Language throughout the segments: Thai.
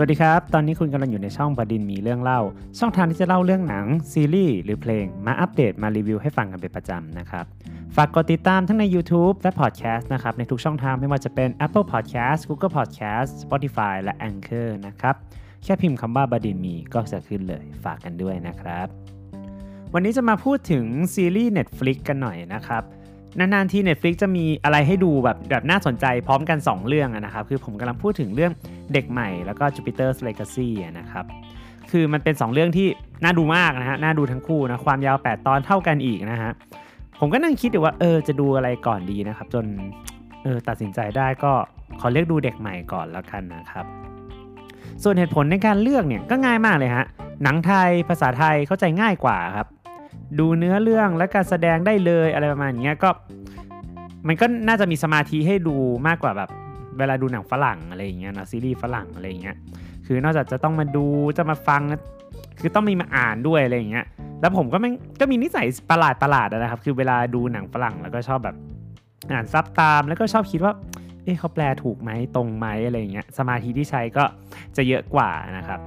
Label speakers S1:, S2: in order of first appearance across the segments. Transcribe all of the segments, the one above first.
S1: สวัสดีครับ ตอนนี้คุณกำลังอยู่ในช่องบดินมีเรื่องเล่า ช่องทางที่จะเล่าเรื่องหนัง ซีรีส์หรือเพลง มาอัปเดตมารีวิวให้ฟังกันเป็นประจำนะครับ ฝากกดติดตามทั้งใน YouTube และ Podcast นะครับ ในทุกช่องทางไม่ว่าจะเป็น Apple Podcast Google Podcast Spotify และ Anchor นะครับ แค่พิมพ์คำว่าบดินมีก็จะขึ้นเลย ฝากกันด้วยนะครับ วันนี้จะมาพูดถึงซีรีส์ Netflix กันหน่อยนะครับ นานๆ ที่ Netflix จะมีอะไรให้ดูแบบแบบน่าสนใจพร้อมกัน 2 เรื่องนะครับ คือผมกำลังพูดถึงเรื่องเด็กใหม่แล้วก็ Jupiter's Legacy นะครับ คือมันเป็น 2 เรื่องที่น่าดูมากนะฮะ น่าดูทั้งคู่นะ ความยาว 8 ตอนเท่ากันอีกนะฮะ ผมก็นั่งคิดอยู่ว่าเออจะดูอะไรก่อนดีนะครับ จนเออตัดสินใจได้ก็ขอเลือกดูเด็กใหม่ก่อนแล้วกันนะครับ ส่วนเหตุผลในการเลือกเนี่ยก็ง่ายมากเลยฮะ หนังไทยภาษาไทยเข้าใจง่ายกว่าครับ ดูเนื้อเรื่องและการแสดงได้เลยอะไรประมาณนี้ก็ มันก็น่าจะมีสมาธิให้ดูมากกว่าแบบ เวลาดูหนังฝรั่งอะไรอย่างเงี้ยนะซีรีส์ฝรั่งอะไรอย่างเงี้ยคือนอกจากจะต้องมาดูจะมาฟัง คือต้องมีมาอ่านด้วยอะไรอย่างเงี้ยแล้วผมก็ไม่ก็มีนิสัยประหลาดประหลาดนะครับ คือเวลาดูหนังฝรั่งแล้วก็ชอบแบบอ่านซับตามแล้วก็ชอบคิดว่า เอ๊ะเขาแปลถูกไหมตรงไหมอะไรอย่างเงี้ยสมาธิที่ใช้ก็จะเยอะกว่านะครับ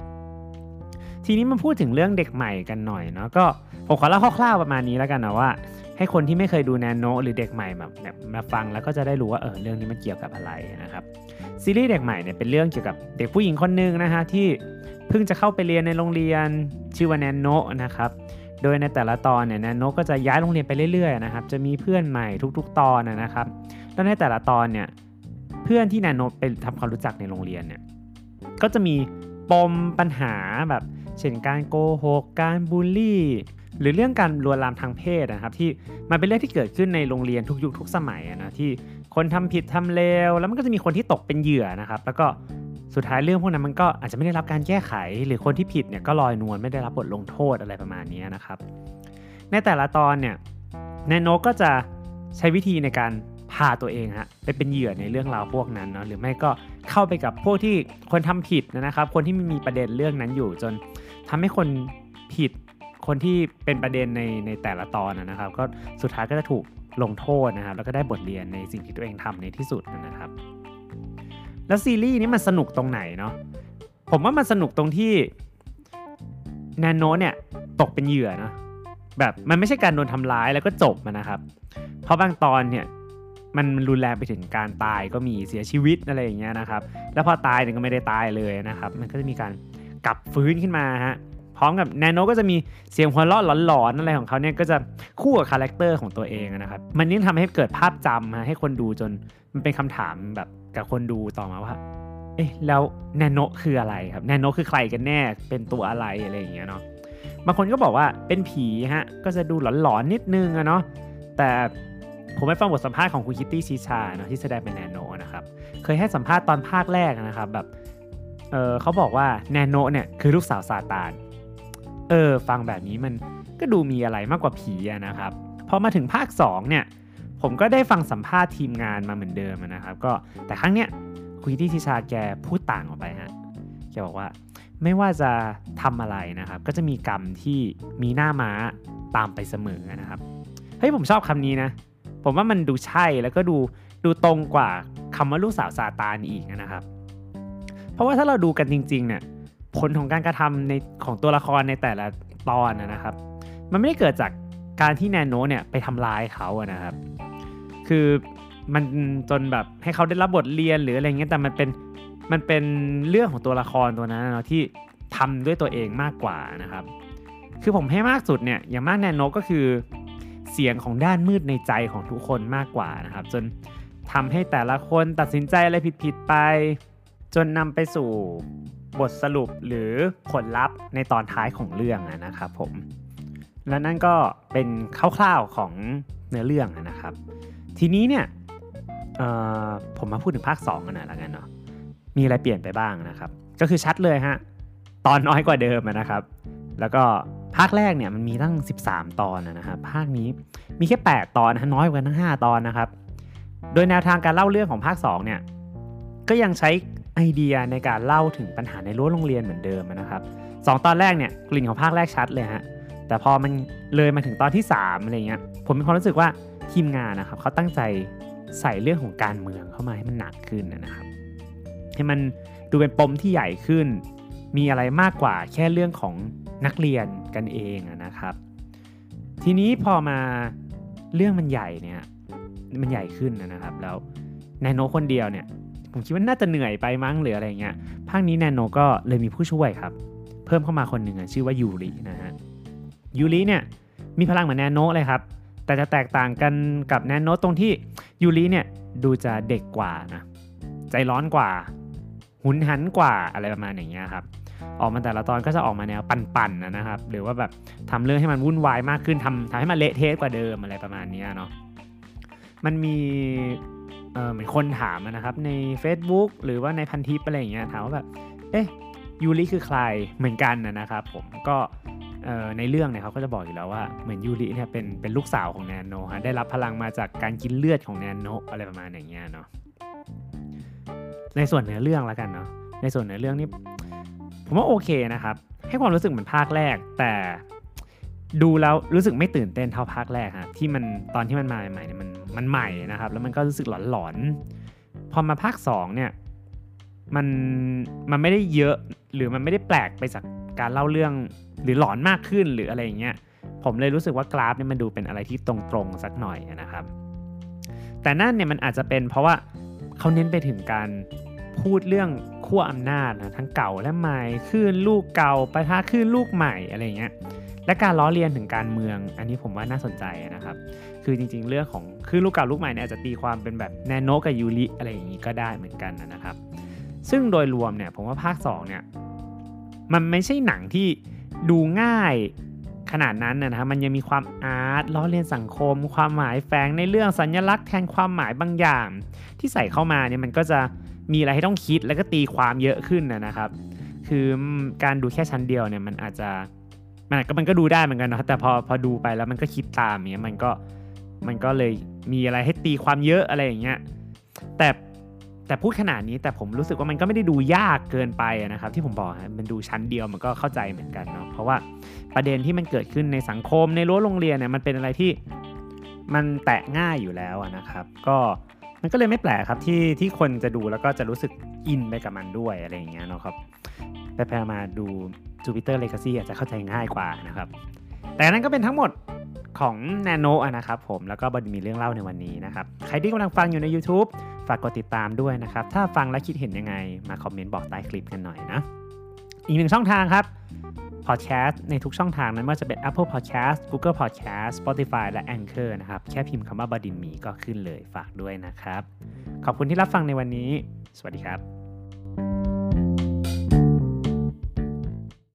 S1: ทีนี้มาพูดถึงเรื่องเด็กใหม่กันหน่อยเนาะก็ ผมขอเล่าคร่าวๆประมาณนี้แล้วกันนะว่า ให้คนที่ไม่เคยดูแนนโนหรือเด็กใหม่แบบแบบมาฟังแล้วก็จะได้รู้ว่าเออเรื่องนี้มันเกี่ยวกับอะไรนะครับซีรีส์เด็กใหม่เนี่ยเป็นเรื่องเกี่ยวกับเด็กผู้หญิงคนหนึ่งนะฮะที่เพิ่งจะเข้าไปเรียนในโรงเรียนชื่อว่าแนนโนนะครับโดยในแต่ละตอนเนี่ยแนนโนก็จะย้ายโรงเรียนไปเรื่อยๆนะครับจะมีเพื่อนใหม่ทุก ๆ ตอนนะครับแล้วในแต่ละตอนเนี่ยเพื่อนที่แนนโนไปทำความรู้จักในโรงเรียนเนี่ยก็จะมีปมปัญหาแบบเช่นการโกหกการบูลลี่ หรือเรื่องการลวนลามทางเพศนะครับที่มันเป็นเรื่องที่เกิดขึ้นในโรงเรียนทุกยุคทุกสมัยนะที่คนทำผิดทำเลวแล้วมันก็จะมีคนที่ตกเป็นเหยื่อนะครับ แล้วก็สุดท้ายเรื่องพวกนั้นมันก็อาจจะไม่ได้รับการแก้ไข หรือคนที่ผิดเนี่ยก็ลอยนวลไม่ได้รับบทลงโทษอะไรประมาณนี้นะครับ ในแต่ละตอนเนี่ยแนโนก็จะใช้วิธีในการพาตัวเองฮะไปเป็นเหยื่อในเรื่องราวพวกนั้นเนาะหรือไม่ก็เข้าไปกับพวกที่คนทำผิดนะครับ คนที่มีประเด็นเรื่องนั้นอยู่จนทำให้คนผิด คนที่เป็นประเด็นในในแต่ละตอนนะครับ ก็สุดท้ายก็จะถูกลงโทษนะครับ แล้วก็ได้บทเรียนในสิ่งที่ตัวเองทำในที่สุดนะครับ แล้วซีรีส์นี้มันสนุกตรงไหนเนาะผมว่ามันสนุกตรงที่แนนโนเนี่ยตกเป็นเหยื่อนะแบบมันไม่ใช่การโดนทำร้ายแล้วก็จบมันนะครับ เพราะบางตอนเนี่ยมันรุนแรงไปถึงการตายก็มีเสียชีวิตอะไรอย่างเงี้ยนะครับ แล้วพอตายเนี่ยก็ไม่ได้ตายเลยนะครับ มันก็จะมีการกลับฟื้นขึ้นมาฮะ พร้อมกับแนนโน๊ะก็จะมีเสียงหัวเราะหลอนๆอะไรของเขาเนี่ยก็จะคู่กับ character ของตัวเองนะครับ มันนี่ทำให้เกิดภาพจำให้คนดูจนมันเป็นคำถามแบบกับคนดูต่อมาว่าเอ๊ะแล้วแนนโน๊ะคืออะไรครับแนนโน๊ะคือใครกันแน่เป็นตัวอะไรอะไรอย่างเงี้ยเนาะบางคนก็บอกว่าเป็นผีฮะก็จะดูหลอนๆนิดนึงอะเนาะแต่ผมไปฟังบทสัมภาษณ์ของคุณคิทตี้ชิชาเนาะที่แสดงเป็นแนนโน๊ะนะครับเคยให้สัมภาษณ์ตอนภาคแรกนะครับแบบเออเขาบอกว่าแนนโน๊ะเนี่ยคือลูกสาวซาตาน เออ ฟังแบบนี้มันก็ดูมีอะไรมากกว่าผีนะครับ พอมาถึงภาค 2 เนี่ย ผมก็ได้ฟังสัมภาษณ์ทีมงานมาเหมือนเดิมนะครับ ก็แต่ครั้งเนี้ยคุณคิทตี้ชิชาแกพูดต่างออกไปฮะแกบอกว่าไม่ว่าจะทำอะไรนะครับ ก็จะมีกรรมที่มีหน้าม้าตามไปเสมอนะครับเฮ้ยผมชอบคำนี้นะ ผมว่ามันดูใช่แล้วก็ดูดูตรงกว่าคำว่าลูกสาวซาตานอีกนะครับ เพราะว่าถ้าเราดูกันจริงๆเนี่ย ผลของการกระทำในของตัวละครในแต่ละตอนนะครับ มันไม่ได้เกิดจากการที่แนนโนเนี่ยไปทำร้ายเขาอะนะครับ คือมันจนแบบให้เขาได้รับบทเรียนหรืออะไรเงี้ยแต่มันเป็นมันเป็นเรื่องของตัวละครตัวนั้นเนาะที่ทำด้วยตัวเองมากกว่านะครับ คือผมให้มากสุดเนี่ยอย่างมากแนนโนก็คือเสียงของด้านมืดในใจของทุกคนมากกว่านะครับ จนทำให้แต่ละคนตัดสินใจอะไรผิดๆไป จนนำไปสู่ บทสรุปหรือผลลัพธ์ในตอนท้ายของเรื่องนะครับผมและนั่นก็เป็นคร่าวๆของเนื้อเรื่องนะครับ ทีนี้เนี่ยผมมาพูดถึงภาค2กันหน่อยละกันเนาะมีอะไรเปลี่ยนไปบ้างนะครับ ก็คือชัดเลยฮะตอนน้อยกว่าเดิมนะครับ แล้วก็ภาคแรกเนี่ยมันมีตั้ง 13 ตอนนะครับภาคนี้มีแค่ 8 ตอนนะน้อยกว่าทั้ง 5 ตอนนะครับ โดยแนวทางการเล่าเรื่องของภาค2เนี่ยก็ยังใช้ ไอเดียในการเล่าถึงปัญหาในรั้วโรงเรียนเหมือนเดิมนะครับสตอนแรกเนี่ยกลิ่นของภาคแรกชัดเลยฮะแต่พอมันเลยมาถึงตอนที่3อะไรเงี้ยผมมีความรู้สึกว่าทีมงานนะครับเขาตั้งใจใส่เรื่องของการเมืองเข้ามาให้มันหนักขึ้นนะครับ ให้มันดูเป็นปมที่ใหญ่ขึ้น มีอะไรมากกว่าแค่เรื่องของนักเรียนกันเองนะครับ ทีนี้พอมาเรื่องมันใหญ่เนี่ยมันใหญ่ขึ้นนะครับ แล้วแนโนคนเดียวเนี่ย ผมคิดว่าน่าจะเหนื่อยไปมั้งหรืออะไรเงี้ยภาคนี้แนโนก็เลยมีผู้ช่วยครับ เพิ่มเข้ามาคนหนึ่งชื่อว่ายูรินะฮะยูริเนี่ยมีพลังเหมือนแนโนเลยครับ แต่จะแตกต่างกันกับแนโนตรงที่ยูริเนี่ยดูจะเด็กกว่านะใจร้อนกว่า หุนหันกว่าอะไรประมาณอย่างเงี้ยครับออกมาแต่ละตอนก็จะออกมาแนวปั่นๆนะครับ หรือว่าแบบทำเรื่องให้มันวุ่นวายมากขึ้นทำทำให้มันเละเทะกว่าเดิมอะไรประมาณนี้เนาะมันมี เออเหมือนคนถามนะครับใน Facebook หรือว่าในพันทิปอะไรอย่างเงี้ยถามว่าแบบเอ๊ะยูริคือใครเหมือนกันนะครับผมก็ในเรื่องเนี่ยเขาก็จะบอกอยู่แล้วว่าเหมือนยูริเนี่ยเป็นเป็นลูกสาวของแนนโนฮะได้รับพลังมาจากการกินเลือดของแนนโนอะไรประมาณอย่างเงี้ยเนาะในส่วนเนื้อเรื่องแล้วกันเนาะในส่วนเนื้อเรื่องนี่ผมว่าโอเคนะครับ ให้ความรู้สึกเหมือนภาคแรก แต่ดูแล้วรู้สึกไม่ตื่นเต้นเท่าภาคแรกฮะที่มันตอนที่มันมาใหม่เนี่ยมัน มันใหม่นะครับ แล้วมันก็รู้สึกหลอนๆ พอมาภาค2เนี่ยมันมันไม่ได้เยอะหรือมันไม่ได้แปลกไปจากการเล่าเรื่องหรือหลอนมากขึ้นหรืออะไรอย่างเงี้ยผมเลยรู้สึกว่ากราฟเนี่ยมันดูเป็นอะไรที่ตรงๆสักหน่อยนะครับ แต่นั่นเนี่ยมันอาจจะเป็นเพราะว่าเขาเน้นไปถึงการพูดเรื่องขั้วอำนาจนะทั้งเก่าและใหม่ขึ้นลูกเก่าไปท่าขึ้นลูกใหม่อะไรเงี้ยและการล้อเลียนถึงการเมือง อันนี้ผมว่าน่าสนใจนะครับ คือจริงๆ เรื่องของคือลูกเก่าลูกใหม่เนี่ยอาจจะตีความเป็นแบบแนโนกับยูริอะไรอย่างนี้ก็ได้เหมือนกันนะครับ ซึ่งโดยรวมเนี่ยผมว่าภาค2เนี่ยมันไม่ใช่หนังที่ดูง่ายขนาดนั้นนะครับมันยังมีความอาร์ตล้อเลียนสังคม ความหมายแฝงในเรื่องสัญลักษณ์แทนความหมายบางอย่าง ที่ใส่เข้ามาเนี่ยมันก็จะมีอะไรให้ต้องคิดแล้วก็ตีความเยอะขึ้นนะครับ คือการดูแค่ชั้นเดียวเนี่ยมันอาจจะมันก็มันก็ดูได้เหมือนกันนะแต่พอพอดูไปแล้วมันก็คิดตามเนี้ยมันก็ มันก็เลยมีอะไรให้ตีความเยอะอะไรอย่างเงี้ยแต่แต่พูดขนาดนี้แต่ผมรู้สึกว่ามันก็ไม่ได้ดูยากเกินไปนะครับ ที่ผมบอกมันดูชั้นเดียวมันก็เข้าใจเหมือนกันเนาะเพราะว่าประเด็นที่มันเกิดขึ้นในสังคมในรั้วโรงเรียนเนี่ยมันเป็นอะไรที่มันแตะง่ายอยู่แล้วนะครับ ก็มันก็เลยไม่แปลกครับที่ที่คนจะดูแล้วก็จะรู้สึกอินไปกับมันด้วยอะไรอย่างเงี้ยเนาะครับไปแพมาดูจูปิเตอร์เลกาซี่อาจจะเข้าใจง่ายกว่านะครับ แต่นั้นก็เป็นทั้งหมด ของแนโนนะครับผมแล้วก็บดมีเรื่องเล่าในวันนี้นะครับ ใครที่กำลังฟังอยู่ใน YouTube ฝากกดติดตามด้วยนะครับ ถ้าฟังและคิดเห็นยังไง มาคอมเมนต์บอกใต้คลิปกันหน่อยนะ อีกหนึ่งช่องทางครับพอดแคสต์ในทุกช่องทางนั้นว่าจะเป็น Apple Podcast Google Podcast Spotify และ Anchor นะครับ แค่พิมพ์คำว่าบดินมีก็ขึ้นเลยฝากด้วยนะครับ ขอบคุณที่รับฟังในวันนี้ สวัสดีครับ